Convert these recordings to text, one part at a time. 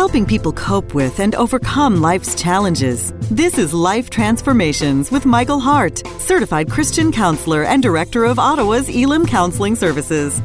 helping people cope with and overcome life's challenges. This is Life Transformations with Michael Hart, certified Christian counselor and director of Ottawa's Elim Counseling Services.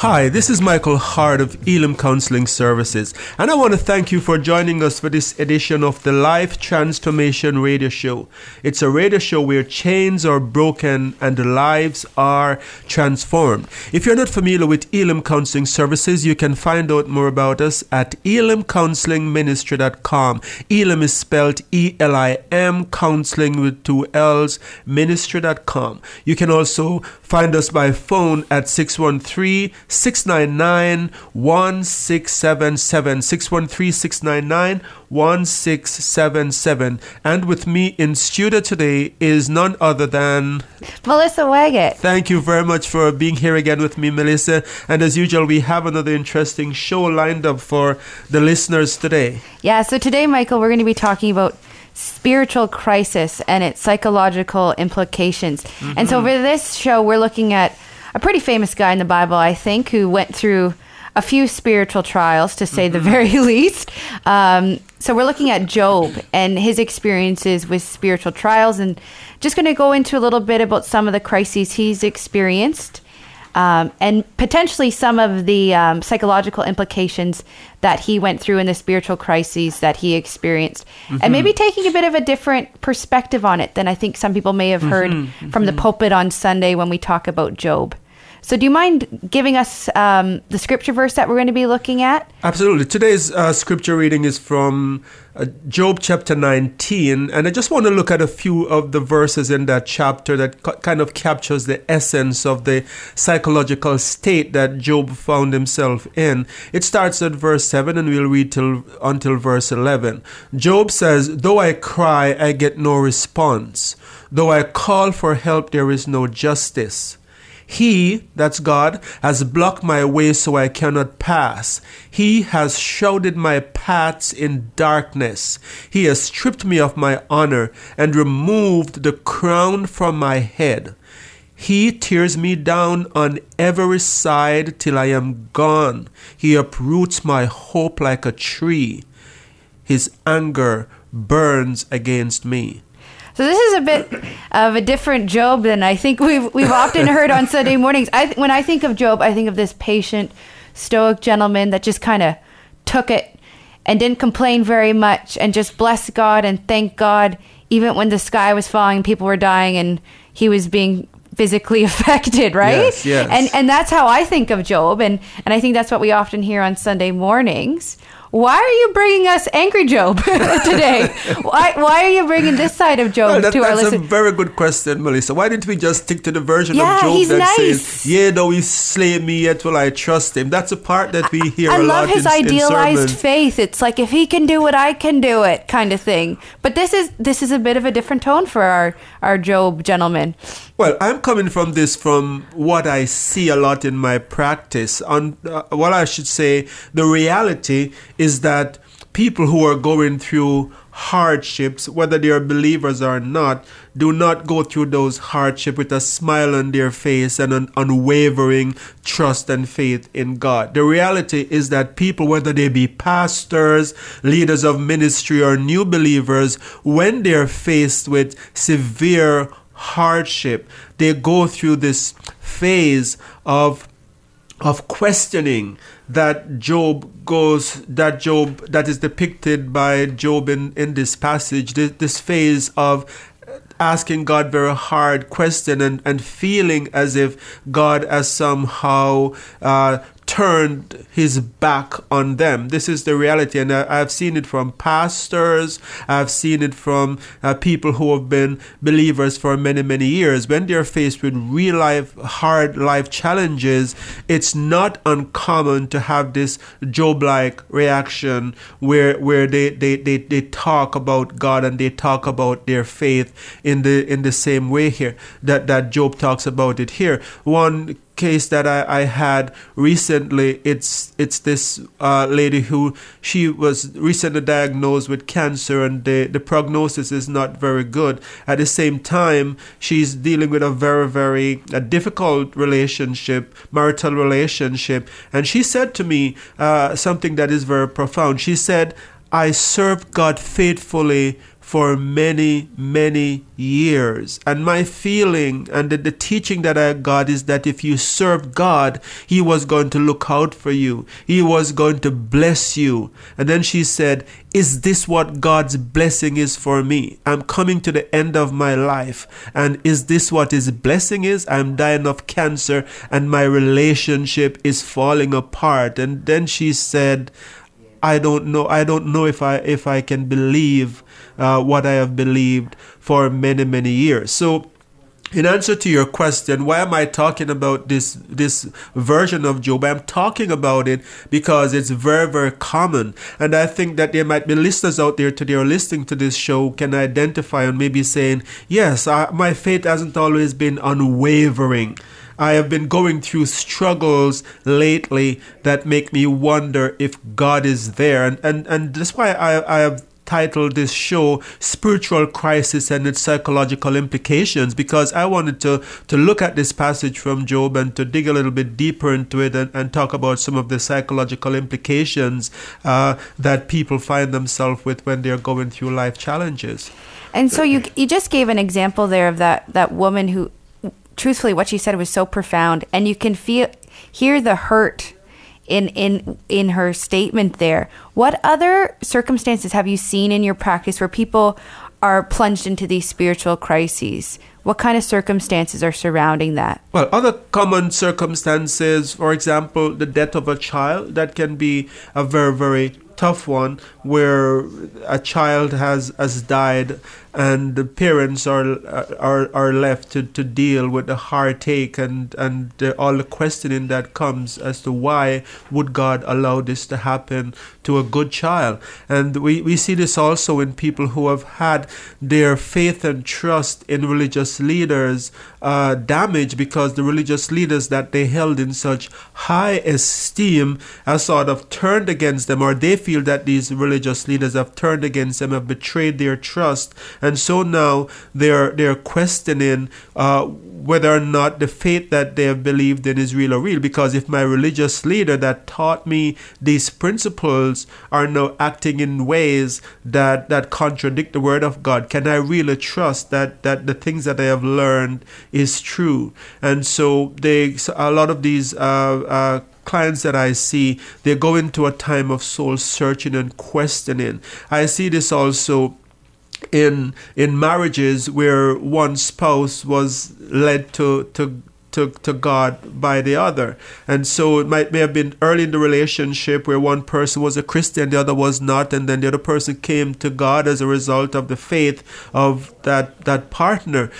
Hi, this is Michael Hart of Elim Counseling Services, and I want to thank you for joining us for this edition of the Life Transformation Radio Show. It's a radio show where chains are broken and lives are transformed. If you're not familiar with Elim Counseling Services, you can find out more about us at elimcounselingministry.com. Elim is spelled E L I M, counseling with two L's, ministry.com. You can also find us by phone at 613 699 1677. 613 699 1677. And with me in studio today is none other than Melissa Waggett. Thank you very much for being here again with me, Melissa. And as usual, we have another interesting show lined up for the listeners today. Yeah, so today, Michael, we're going to be talking about spiritual crisis and its psychological implications. Mm-hmm. And so for this show, we're looking at a pretty famous guy in the Bible, I think, who went through a few spiritual trials, to say mm-hmm. the very least. Um, so we're looking at Job and his experiences with spiritual trials, and just going to go into a little bit about some of the crises he's experienced. Um, and potentially some of the um, psychological implications that he went through in the spiritual crises that he experienced, mm-hmm. and maybe taking a bit of a different perspective on it than I think some people may have heard mm-hmm. from the mm-hmm. pulpit on Sunday when we talk about Job. So, do you mind giving us um, the scripture verse that we're going to be looking at? Absolutely. Today's uh, scripture reading is from uh, Job chapter 19, and I just want to look at a few of the verses in that chapter that ca- kind of captures the essence of the psychological state that Job found himself in. It starts at verse 7, and we'll read till, until verse 11. Job says, Though I cry, I get no response. Though I call for help, there is no justice. He, that's God, has blocked my way so I cannot pass. He has shrouded my paths in darkness. He has stripped me of my honor and removed the crown from my head. He tears me down on every side till I am gone. He uproots my hope like a tree. His anger burns against me. So this is a bit of a different Job than I think we've we've often heard on Sunday mornings. I when I think of Job, I think of this patient, stoic gentleman that just kind of took it and didn't complain very much and just blessed God and thank God even when the sky was falling, people were dying and he was being physically affected, right? Yes, yes. And and that's how I think of Job and and I think that's what we often hear on Sunday mornings why are you bringing us angry Job today? why, why are you bringing this side of Job well, that, to our listeners? That's a very good question, Melissa. Why didn't we just stick to the version yeah, of Job that nice. says, "Yeah, though he slay me, yet will I trust him"? That's a part that we hear I, I a love his in, idealized in faith. It's like if he can do it, I can do it, kind of thing. But this is this is a bit of a different tone for our our Job gentleman. Well, I'm coming from this from what I see a lot in my practice. On uh, what I should say, the reality is that people who are going through hardships, whether they are believers or not, do not go through those hardships with a smile on their face and an unwavering trust and faith in God. The reality is that people, whether they be pastors, leaders of ministry, or new believers, when they're faced with severe hardship, they go through this phase of of questioning that Job goes, that Job, that is depicted by Job in, in this passage, this, this phase of asking God very hard question and, and feeling as if God has somehow uh, turned his back on them. This is the reality, and I, have seen it from pastors, I've seen it from uh, people who have been believers for many, many years. When they're faced with real life, hard life challenges, it's not uncommon to have this Job like reaction where, where they, they, they, they talk about God and they talk about their faith in the, in the same way here that, that Job talks about it here. One case that I, I had recently. It's it's this uh, lady who she was recently diagnosed with cancer, and the, the prognosis is not very good. At the same time, she's dealing with a very very a difficult relationship, marital relationship, and she said to me uh, something that is very profound. She said, "I served God faithfully." For many, many years. And my feeling and the, the, teaching that I got is that if you serve God, He was going to look out for you, He was going to bless you. And then she said, Is this what God's blessing is for me? I'm coming to the end of my life. And is this what His blessing is? I'm dying of cancer and my relationship is falling apart. And then she said, I don't know. I don't know if I if I can believe uh, what I have believed for many many years. So, in answer to your question, why am I talking about this this version of Job? I'm talking about it because it's very very common, and I think that there might be listeners out there today or listening to this show can identify and maybe saying, "Yes, I, my faith hasn't always been unwavering." I have been going through struggles lately that make me wonder if God is there. And, and, and that's why I, I have titled this show Spiritual Crisis and its Psychological Implications because I wanted to, to look at this passage from Job and to dig a little bit deeper into it and, and talk about some of the psychological implications uh, that people find themselves with when they're going through life challenges. And so you you just gave an example there of that that woman who truthfully what she said was so profound and you can feel hear the hurt in in in her statement there. What other circumstances have you seen in your practice where people are plunged into these spiritual crises? What kind of circumstances are surrounding that? Well other common circumstances for example the death of a child that can be a very very tough one where a child has has died and the parents are are are left to, to deal with the heartache and and the, all the questioning that comes as to why would God allow this to happen to a good child. And we, we see this also in people who have had their faith and trust in religious leaders uh, damaged because the religious leaders that they held in such high esteem are sort of turned against them or they feel that these religious leaders have turned against them have betrayed their trust and so now they're they're questioning uh, whether or not the faith that they have believed in is real or real. Because if my religious leader that taught me these principles are now acting in ways that that contradict the word of God, can I really trust that that the things that I have learned is true? And so they a lot of these. Uh, uh, clients that I see, they go into a time of soul searching and questioning. I see this also in in marriages where one spouse was led to to to, to God by the other. And so it might may have been early in the relationship where one person was a Christian, the other was not, and then the other person came to God as a result of the faith of that that partner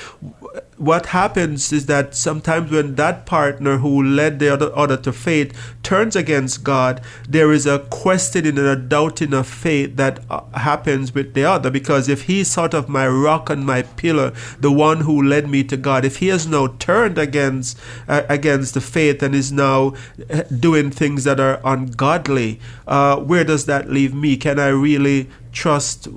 what happens is that sometimes when that partner who led the other, other to faith turns against God, there is a questioning and a doubting of faith that uh, happens with the other. Because if he's sort of my rock and my pillar, the one who led me to God, if he has now turned against uh, against the faith and is now uh, doing things that are ungodly, uh, where does that leave me? Can I really trust,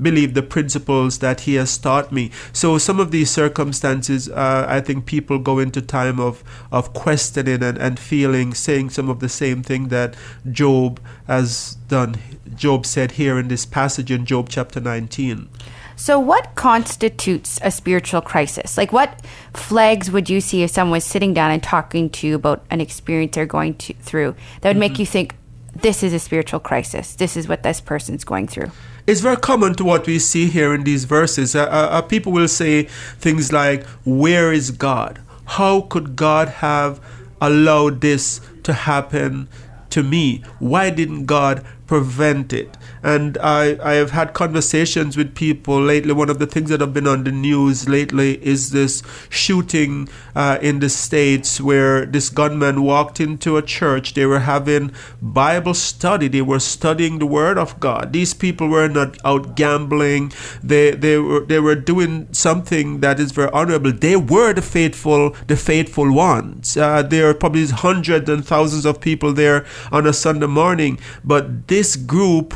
believe the principles that He has taught me. So some of these circumstances, uh, I think people go into time of, of questioning and, and feeling, saying some of the same thing that Job has done. Job said here in this passage in Job chapter 19. So, what constitutes a spiritual crisis? Like, what flags would you see if someone was sitting down and talking to you about an experience they're going to, through that would mm-hmm. make you think, this is a spiritual crisis. This is what this person's going through. It's very common to what we see here in these verses. Uh, uh, uh, people will say things like, Where is God? How could God have allowed this to happen to me? Why didn't God prevent it. And I, I have had conversations with people lately. One of the things that have been on the news lately is this shooting uh, in the States where this gunman walked into a church. They were having Bible study, they were studying the Word of God. These people were not out gambling, they, they, were, they were doing something that is very honorable. They were the faithful, the faithful ones. Uh, there are probably hundreds and thousands of people there on a Sunday morning, but this group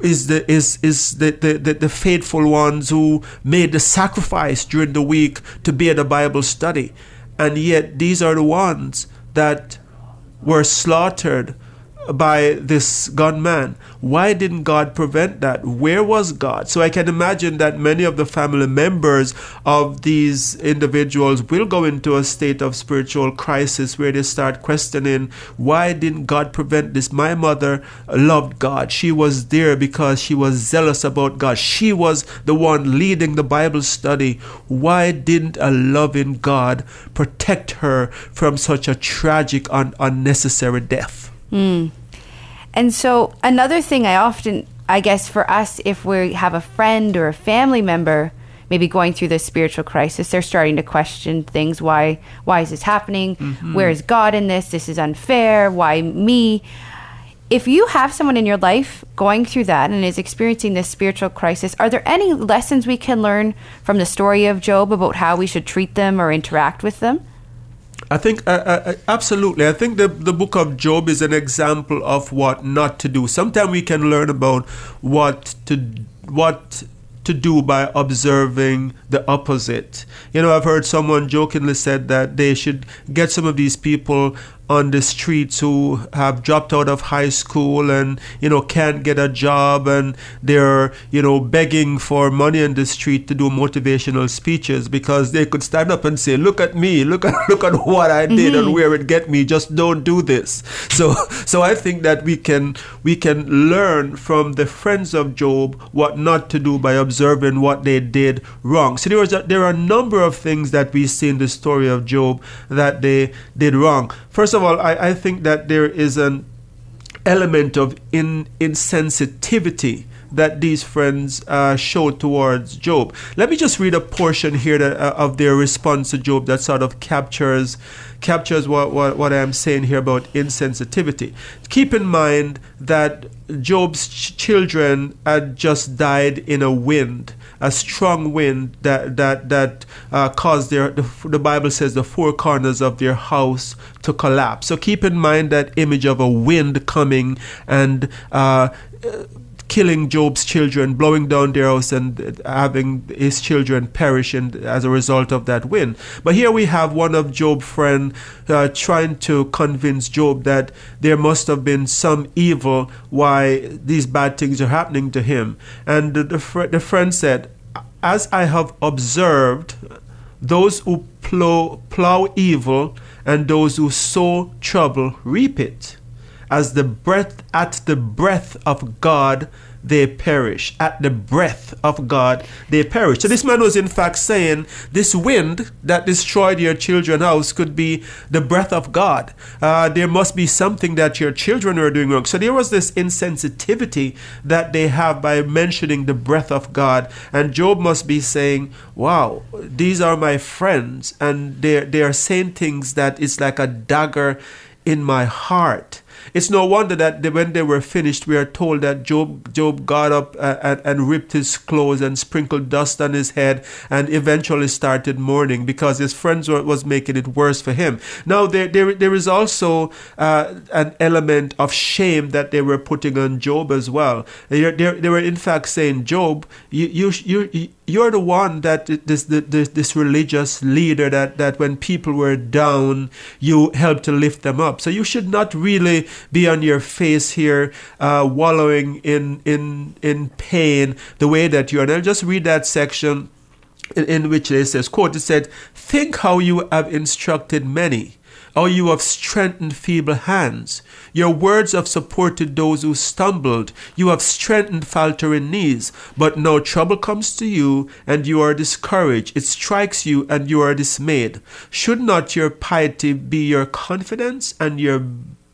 is the is is the, the, the, the, faithful ones who made the sacrifice during the week to be at a Bible study. And yet these are the ones that were slaughtered by this gunman. Why didn't God prevent that? Where was God? So I can imagine that many of the family members of these individuals will go into a state of spiritual crisis where they start questioning, why didn't God prevent this? My mother loved God. She was there because she was zealous about God. She was the one leading the Bible study. Why didn't a loving God protect her from such a tragic and unnecessary death? Mm. And so, another thing I often, I guess, for us, if we have a friend or a family member maybe going through this spiritual crisis, they're starting to question things. Why? Why is this happening? Mm-hmm. Where is God in this? This is unfair. Why me? If you have someone in your life going through that and is experiencing this spiritual crisis, are there any lessons we can learn from the story of Job about how we should treat them or interact with them? I think uh, uh, uh, absolutely. I think the the book of Job is an example of what not to do. Sometimes we can learn about what to what to do by observing the opposite. You know, I've heard someone jokingly said that they should get some of these people on the streets who have dropped out of high school and you know can't get a job and they're you know begging for money in the street to do motivational speeches because they could stand up and say look at me look at look at what I did mm-hmm. and where it get me just don't do this. So so I think that we can we can learn from the friends of Job what not to do by observing what they did wrong. So there was a, there are a number of things that we see in the story of Job that they did wrong first of all, I, I think that there is an element of in, insensitivity that these friends uh, showed towards Job. Let me just read a portion here that, uh, of their response to Job that sort of captures captures what, what, what I'm saying here about insensitivity. Keep in mind that Job's ch- children had just died in a wind a strong wind that that that uh, caused their the, the, Bible says the four corners of their house to collapse. So keep in mind that image of a wind coming and. Uh, killing Job's children, blowing down their house, and having his children perish and as a result of that wind. But here we have one of Job's friend uh, trying to convince Job that there must have been some evil why these bad things are happening to him. And the, the, fr- the friend said, As I have observed, those who plow, plow evil and those who sow trouble reap it as the breath at the breath of God they perish. At the breath of God, they perish. So this man was in fact saying, this wind that destroyed your children's house could be the breath of God. Uh, there must be something that your children are doing wrong. So there was this insensitivity that they have by mentioning the breath of God. And Job must be saying, wow, these are my friends. And they they are saying things that is like a dagger in my heart. It's no wonder that they, when they were finished, we are told that Job, Job got up uh, and, and ripped his clothes and sprinkled dust on his head and eventually started mourning because his friends were, was making it worse for him. Now, there, there, there is also uh, an element of shame that they were putting on Job as well. They, they, they were in fact saying, Job, you, you, you, you're the one that this, this, this religious leader that, that when people were down, you helped to lift them up. So you should not really be on your face here, uh, wallowing in, in, in pain the way that you are. I'll just read that section in, in which it says, quote, it said, think how you have instructed many how you have strengthened feeble hands. Your words have supported those who stumbled. You have strengthened faltering knees. But now trouble comes to you, and you are discouraged. It strikes you, and you are dismayed. Should not your piety be your confidence, and your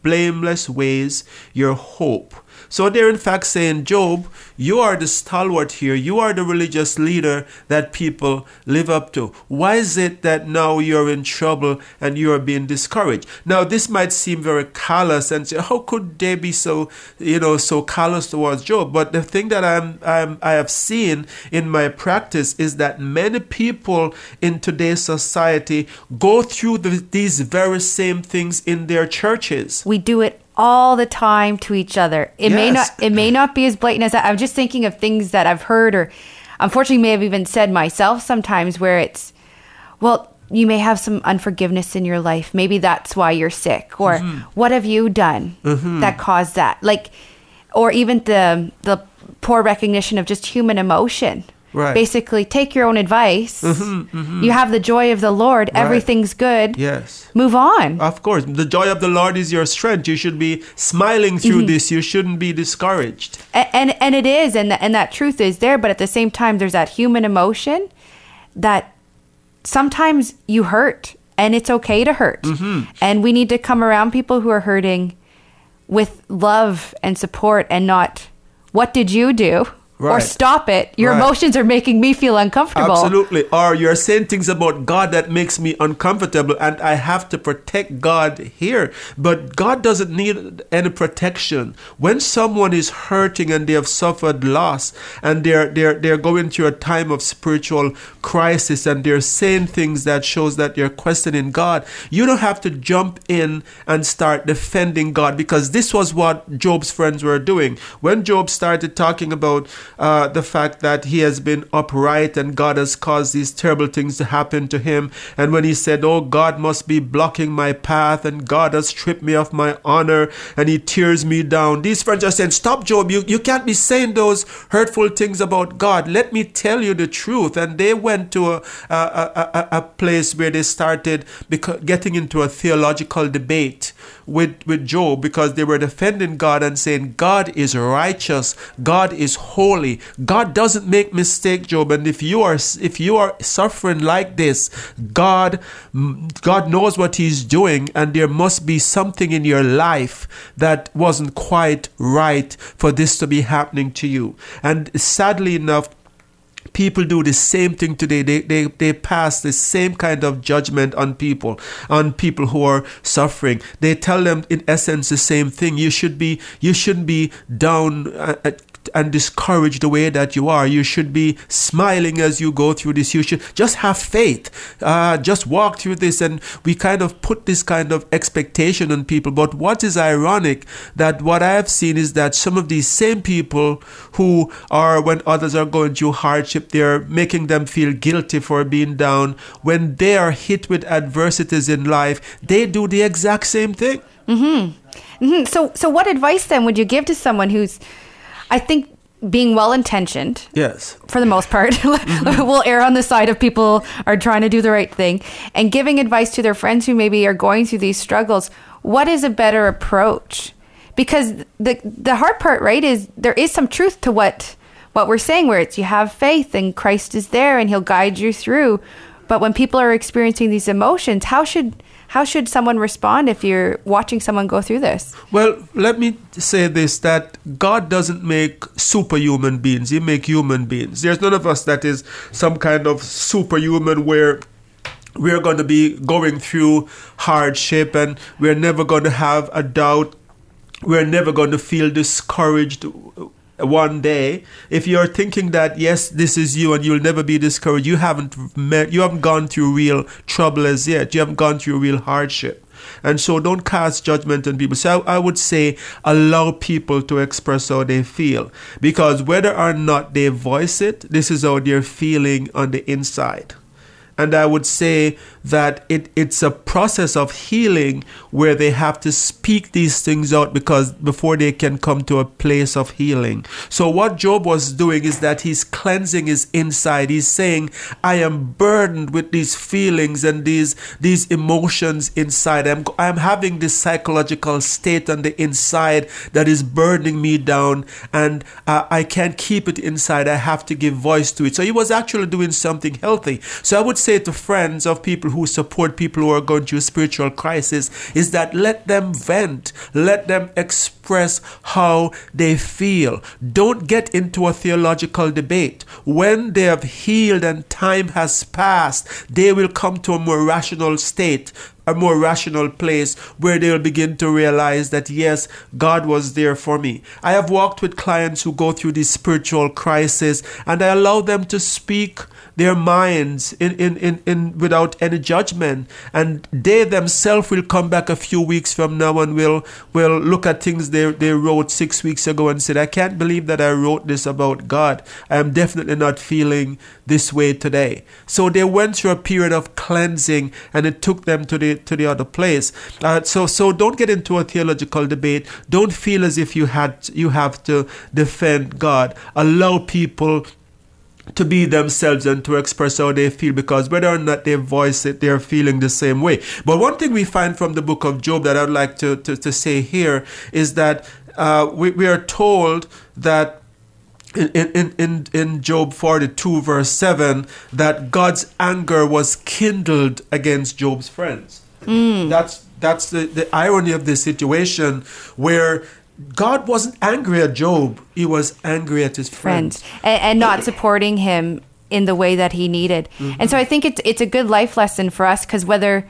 blameless ways your hope? So they're in fact saying, Job, you are the stalwart here. You are the religious leader that people live up to. Why is it that now you're in trouble and you're being discouraged? Now, this might seem very callous and say, how could they be so, you know, so callous towards Job? But the thing that I'm, I'm I have seen in my practice is that many people in today's society go through the, these very same things in their churches. We do it all the time to each other. It may not it may not be as blatant as that. I'm just thinking of things that I've heard or unfortunately may have even said myself sometimes where it's well, you may have some unforgiveness in your life. Maybe that's why you're sick or Mm-hmm. what have you done that caused that? Like or even the the poor recognition of just human emotion. Right. Mm-hmm, Basically, take your own advice. You have the joy of the Lord. Everything's good. Yes. Move on. Of course, the joy of the Lord is your strength. You should be smiling through this. You shouldn't be discouraged. A- and and it is and and that truth is there but at the same time there's that human emotion that sometimes you hurt and it's okay to hurt Mm-hmm. and we need to come around people who are hurting with love and support and not what did you do or stop it your Right. emotions are making me feel uncomfortable Absolutely. Or you're saying things about God that makes me uncomfortable and I have to protect God here. But God doesn't need any protection. When someone is hurting and they have suffered loss and they're they're they're going through a time of spiritual crisis and they're saying things that shows that they're questioning God, you don't have to jump in and start defending God because this was what Job's friends were doing. When Job started talking about uh, the fact that he has been upright and God has caused these terrible things to happen to him. And when he said, Oh, God must be blocking my path and God has stripped me of my honor and he tears me down. These friends are saying, Stop, Job, you, you can't be saying those hurtful things about God. Let me tell you the truth. And they went to a, a, a, a- place where they started getting into a theological debate with, with Job because they were defending God and saying, God is righteous, God is holy, God doesn't make mistake, Job. And if you are if you are suffering like this, God God knows what He's doing, and there must be something in your life that wasn't quite right for this to be happening to you. And sadly enough, people do the same thing today they, they they pass the same kind of judgment on people on people who are suffering they tell them in essence the same thing you should be you shouldn't be down uh, and discouraged the way that you are. You should be smiling as you go through this. You should just have faith. Uh, just walk through this. And we kind of put this kind of expectation on people. But what is ironic that what i have seen is that some of these same people who are when others are going through hardship they're making them feel guilty for being down. When they are hit with adversities in life they do the exact same thing. Mhm. so so what advice then would you give to someone who's i think being well intentioned yes for the most part. Mm-hmm. we'll err on the side of people are trying to do the right thing and giving advice to their friends who maybe are going through these struggles. What is a better approach? Because the the hard part, right, is there is some truth to what what we're saying where it's you have faith and Christ is there and he'll guide you through. But when people are experiencing these emotions, how should how should someone respond if you're watching someone go through this? Well, let me say this that God doesn't make superhuman beings, He makes human beings. There's none of us that is some kind of superhuman where we're going to be going through hardship and we're never going to have a doubt. We're never going to feel discouraged one day if you're thinking that yes this is you and you'll never be discouraged you haven't met you haven't gone through real trouble as yet. You haven't gone through real hardship. And so don't cast judgment on people. So I, would say allow people to express how they feel. Because whether or not they voice it this is how they're feeling on the inside and I would say that it, it's a process of healing where they have to speak these things out because before they can come to a place of healing. So what Job was doing is that he's cleansing his inside. He's saying, I am burdened with these feelings and these these emotions inside. I'm I'm having this psychological state on the inside that is burdening me down and uh, I can't keep it inside. I have to give voice to it. So he was actually doing something healthy. So I would say say to friends of people who support people who are going through spiritual crisis is that let them vent, let them express how they feel. Don't get into a theological debate. When they have healed and time has passed, they will come to a more rational state a more rational place where they'll begin to realize that yes, God was there for me. I have walked with clients who go through this spiritual crisis and I allow them to speak their minds in, in, in, in without any judgment. And they themselves will come back a few weeks from now and will will look at things they, they wrote six weeks ago and said i can't believe that i wrote this about god. I am definitely not feeling this way today. So they went through a period of cleansing and it took them to the to the other place uh, so so don't get into a theological debate don't feel as if you had you have to defend god allow people to be themselves and to express how they feel because whether or not they voice it, they're feeling the same way. But one thing we find from the book of Job that I'd like to, to, to say here is that uh, we, we are told that in, in, in, in Job 42, verse 7, that God's anger was kindled against Job's friends. Mm. That's, that's the, the irony of this situation where God wasn't angry at Job, he was angry at his friends. friends. And, and, not supporting him in the way that he needed. Mm-hmm. And so I think it's, it's a good life lesson for us because whether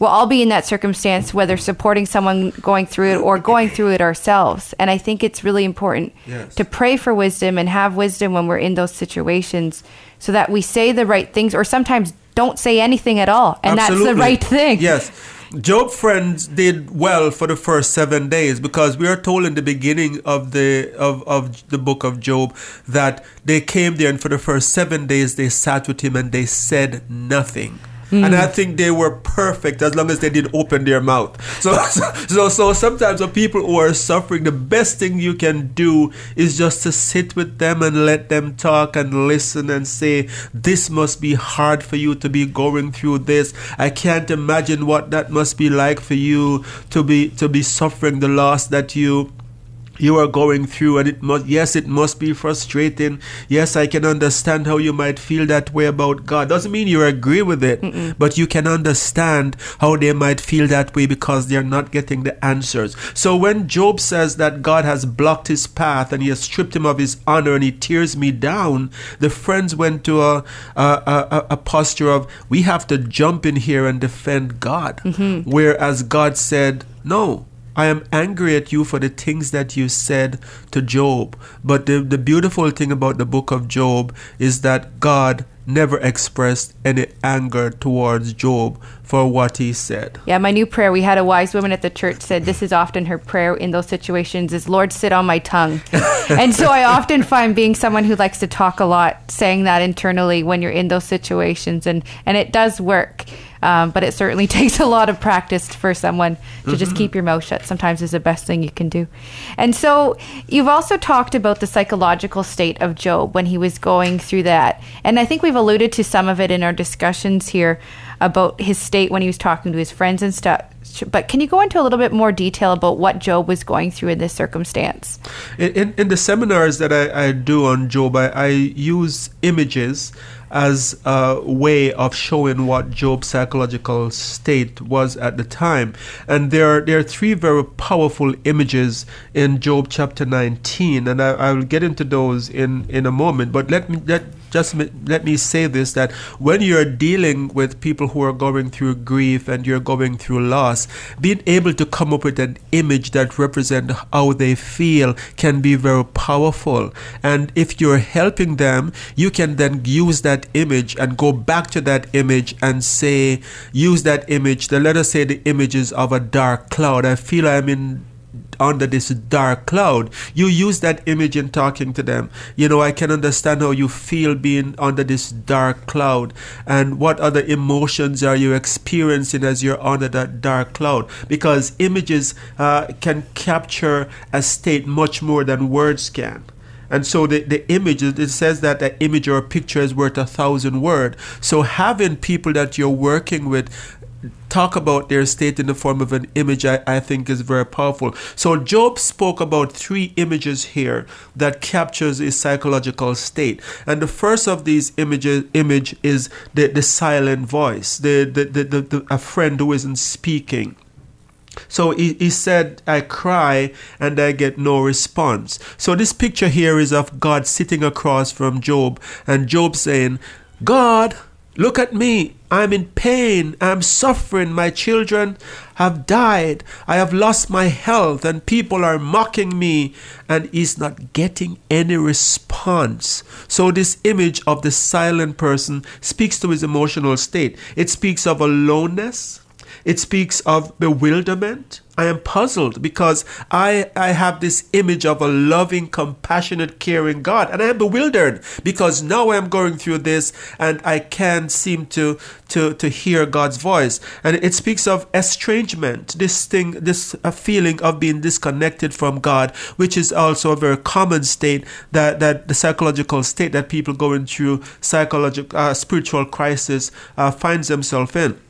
we'll all be in that circumstance, whether supporting someone going through it or going through it ourselves. And I think it's really important yes. to pray for wisdom and have wisdom when we're in those situations so that we say the right things or sometimes don't say anything at all. And Absolutely. that's the right thing. Yes. Job friends did well for the first seven days because we are told in the beginning of the of, of the book of Job that they came there and for the first seven days they sat with him and they said nothing. Mm. And I think they were perfect as long as they did open their mouth. So, so, so sometimes for people who are suffering, the best thing you can do is just to sit with them and let them talk and listen and say, This must be hard for you to be going through this. I can't imagine what that must be like for you to be to be suffering the loss that you you are going through and it must yes it must be frustrating yes i can understand how you might feel that way about god doesn't mean you agree with it Mm-mm. but you can understand how they might feel that way because they're not getting the answers so when job says that god has blocked his path and he has stripped him of his honor and he tears me down the friends went to a a, a, a posture of we have to jump in here and defend god mm-hmm. whereas god said no I am angry at you for the things that you said to Job. But the, the beautiful thing about the book of Job is that God never expressed any anger towards Job for what he said. Yeah, my new prayer, we had a wise woman at the church said this is often her prayer in those situations is Lord sit on my tongue. and so I often find being someone who likes to talk a lot saying that internally when you're in those situations and and it does work. Um, but it certainly takes a lot of practice for someone to mm-hmm. just keep your mouth shut. Sometimes is the best thing you can do. And so you've also talked about the psychological state of Job when he was going through that. And I think we've alluded to some of it in our discussions here about his state when he was talking to his friends and stuff. But can you go into a little bit more detail about what Job was going through in this circumstance? In, in, in the seminars that I, I do on Job, I, I use images as a way of showing what Job's psychological state was at the time. And there, are, there are three very powerful images in Job chapter 19, and I, I will get into those in, in a moment. But let me let just let me say this that when you're dealing with people who are going through grief and you're going through loss, being able to come up with an image that represents how they feel can be very powerful. And if you're helping them, you can then use that image and go back to that image and say, use that image. The let us say the images of a dark cloud. I feel I'm in under this dark cloud. You use that image in talking to them. You know, I can understand how you feel being under this dark cloud and what other emotions are you experiencing as you're under that dark cloud. Because images uh, can capture a state much more than words can. And so the, the image, it says that an image or a picture is worth a thousand words. So having people that you're working with talk about their state in the form of an image, I, I think is very powerful. So Job spoke about three images here that captures his psychological state. And the first of these images image is the, the silent voice, the, the, the, the, the a friend who isn't speaking. So he, he said, I cry and I get no response. So this picture here is of God sitting across from Job and Job saying, God, look at me. I'm in pain. I'm suffering. My children have died. I have lost my health and people are mocking me and he's not getting any response. So this image of the silent person speaks to his emotional state. It speaks of aloneness it speaks of bewilderment. I am puzzled because I, I have this image of a loving, compassionate, caring God. And I am bewildered because now I am going through this and I can't seem to, to, to hear God's voice. And it speaks of estrangement, this thing, this a feeling of being disconnected from God, which is also a very common state that, that the psychological state that people going through psychological, uh, spiritual crisis uh, finds themselves in.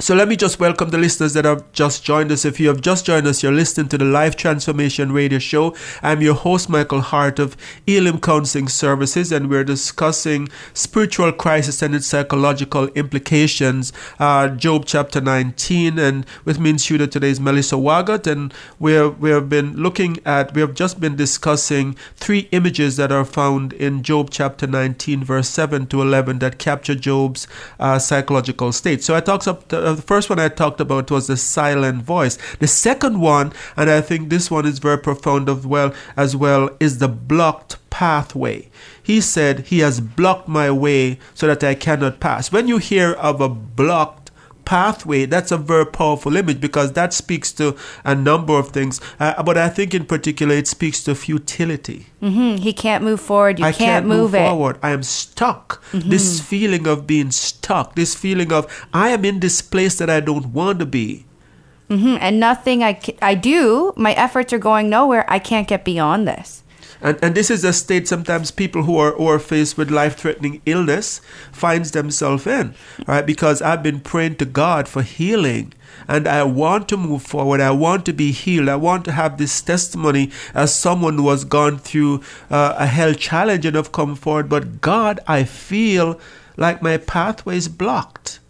So let me just welcome the listeners that have just joined us. If you have just joined us, you're listening to the Life Transformation Radio Show. I'm your host, Michael Hart of Elim Counseling Services, and we're discussing spiritual crisis and its psychological implications. Uh, Job chapter 19, and with me in studio today is Melissa Waggett, and we we have been looking at, we have just been discussing three images that are found in Job chapter 19, verse 7 to 11, that capture Job's uh, psychological state. So I talked up. The, uh, the first one I talked about was the silent voice. The second one, and I think this one is very profound as well, as well, is the blocked pathway. He said, He has blocked my way so that I cannot pass. When you hear of a blocked pathway, that's a very powerful image because that speaks to a number of things. Uh, but I think in particular, it speaks to futility. Mm-hmm. He can't move forward. You I can't, can't move, it. forward. I am stuck. This feeling of being stuck, this feeling of I am in this place that I don't want to be. Mm-hmm. And nothing I, I do, my efforts are going nowhere. I can't get beyond this. And, and this is a state sometimes people who are, are faced with life-threatening illness finds themselves in, right? Because I've been praying to God for healing and I want to move forward. I want to be healed. I want to have this testimony as someone who has gone through uh, a hell challenge and have come forward. But God, I feel like my pathway is blocked.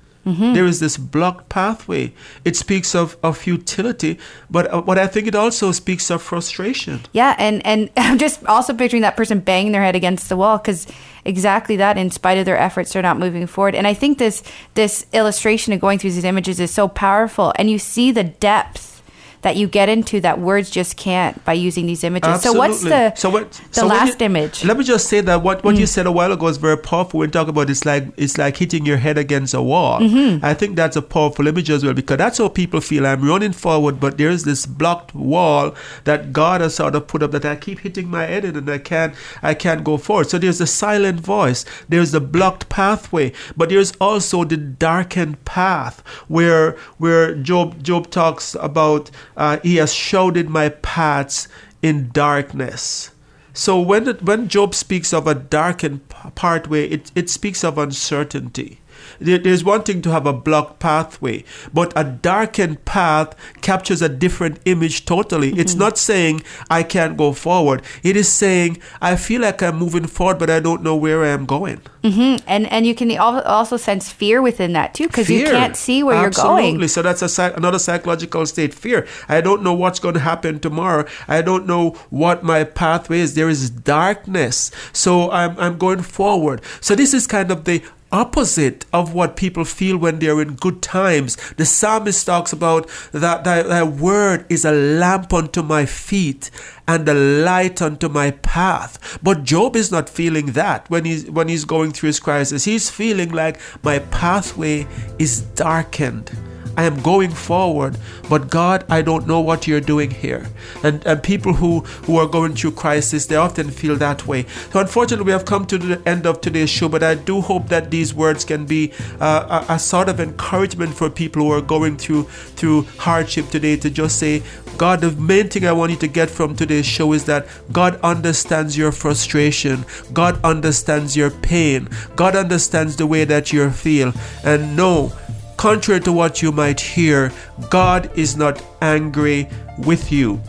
There is this blocked pathway. It speaks of, of futility, but uh, what I think it also speaks of frustration. Yeah, and and I'm just also picturing that person banging their head against the wall because exactly that. In spite of their efforts, they're not moving forward. And I think this this illustration of going through these images is so powerful, and you see the depth that you get into that words just can't by using these images. So what's the so what, the so last you- image? Mm. Let me just say that what, what you said a while ago is very powerful. When talk about it's like it's like hitting your head against a wall. Mm-hmm. I think that's a powerful image as well because that's how people feel. I'm running forward, but there's this blocked wall that God has sort of put up that I keep hitting my head in and I can't I can't go forward. So there's the silent voice, there's the blocked pathway, but there's also the darkened path where where Job Job talks about uh, he has shrouded my paths in darkness. So when it, when Job speaks of a darkened pathway, it, it speaks of uncertainty. There- There's one thing to have a blocked pathway, but a darkened path captures a different image totally. It's not saying I can't go forward. It is saying I feel like I'm moving forward, but I don't know where I am going. Mhm. And and you can also sense fear within that too because you can't see where Absolutely. you're going. Absolutely. So that's a another psychological state. Fear. I don't know what's going to happen tomorrow. I don't know what my pathway is. There is darkness. So I'm I'm going forward. So this is kind of the opposite of what people feel when they're in good times. The psalmist talks about that thy, thy word is a lamp unto my feet and a light unto my path. But Job is not feeling that when he's when he's going through his crisis. He's feeling like my pathway is darkened. I am going forward, but God, I don't know what you're doing here. And, and people who, who are going through crisis, they often feel that way. So, unfortunately, we have come to the end of today's show, but I do hope that these words can be uh, a, a sort of encouragement for people who are going through through hardship today to just say, God, the main thing I want you to get from today's show is that God understands your frustration, God understands your pain, God understands the way that you feel, and know contrary to what you might hear, God is not angry with you.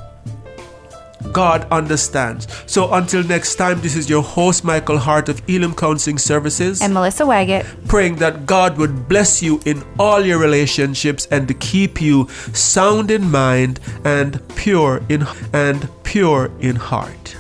God understands. So until next time, this is your host, Michael Hart of Elim Counseling Services. And Melissa Waggett. Praying that God would bless you in all your relationships and to keep you sound in mind and pure in and pure in heart.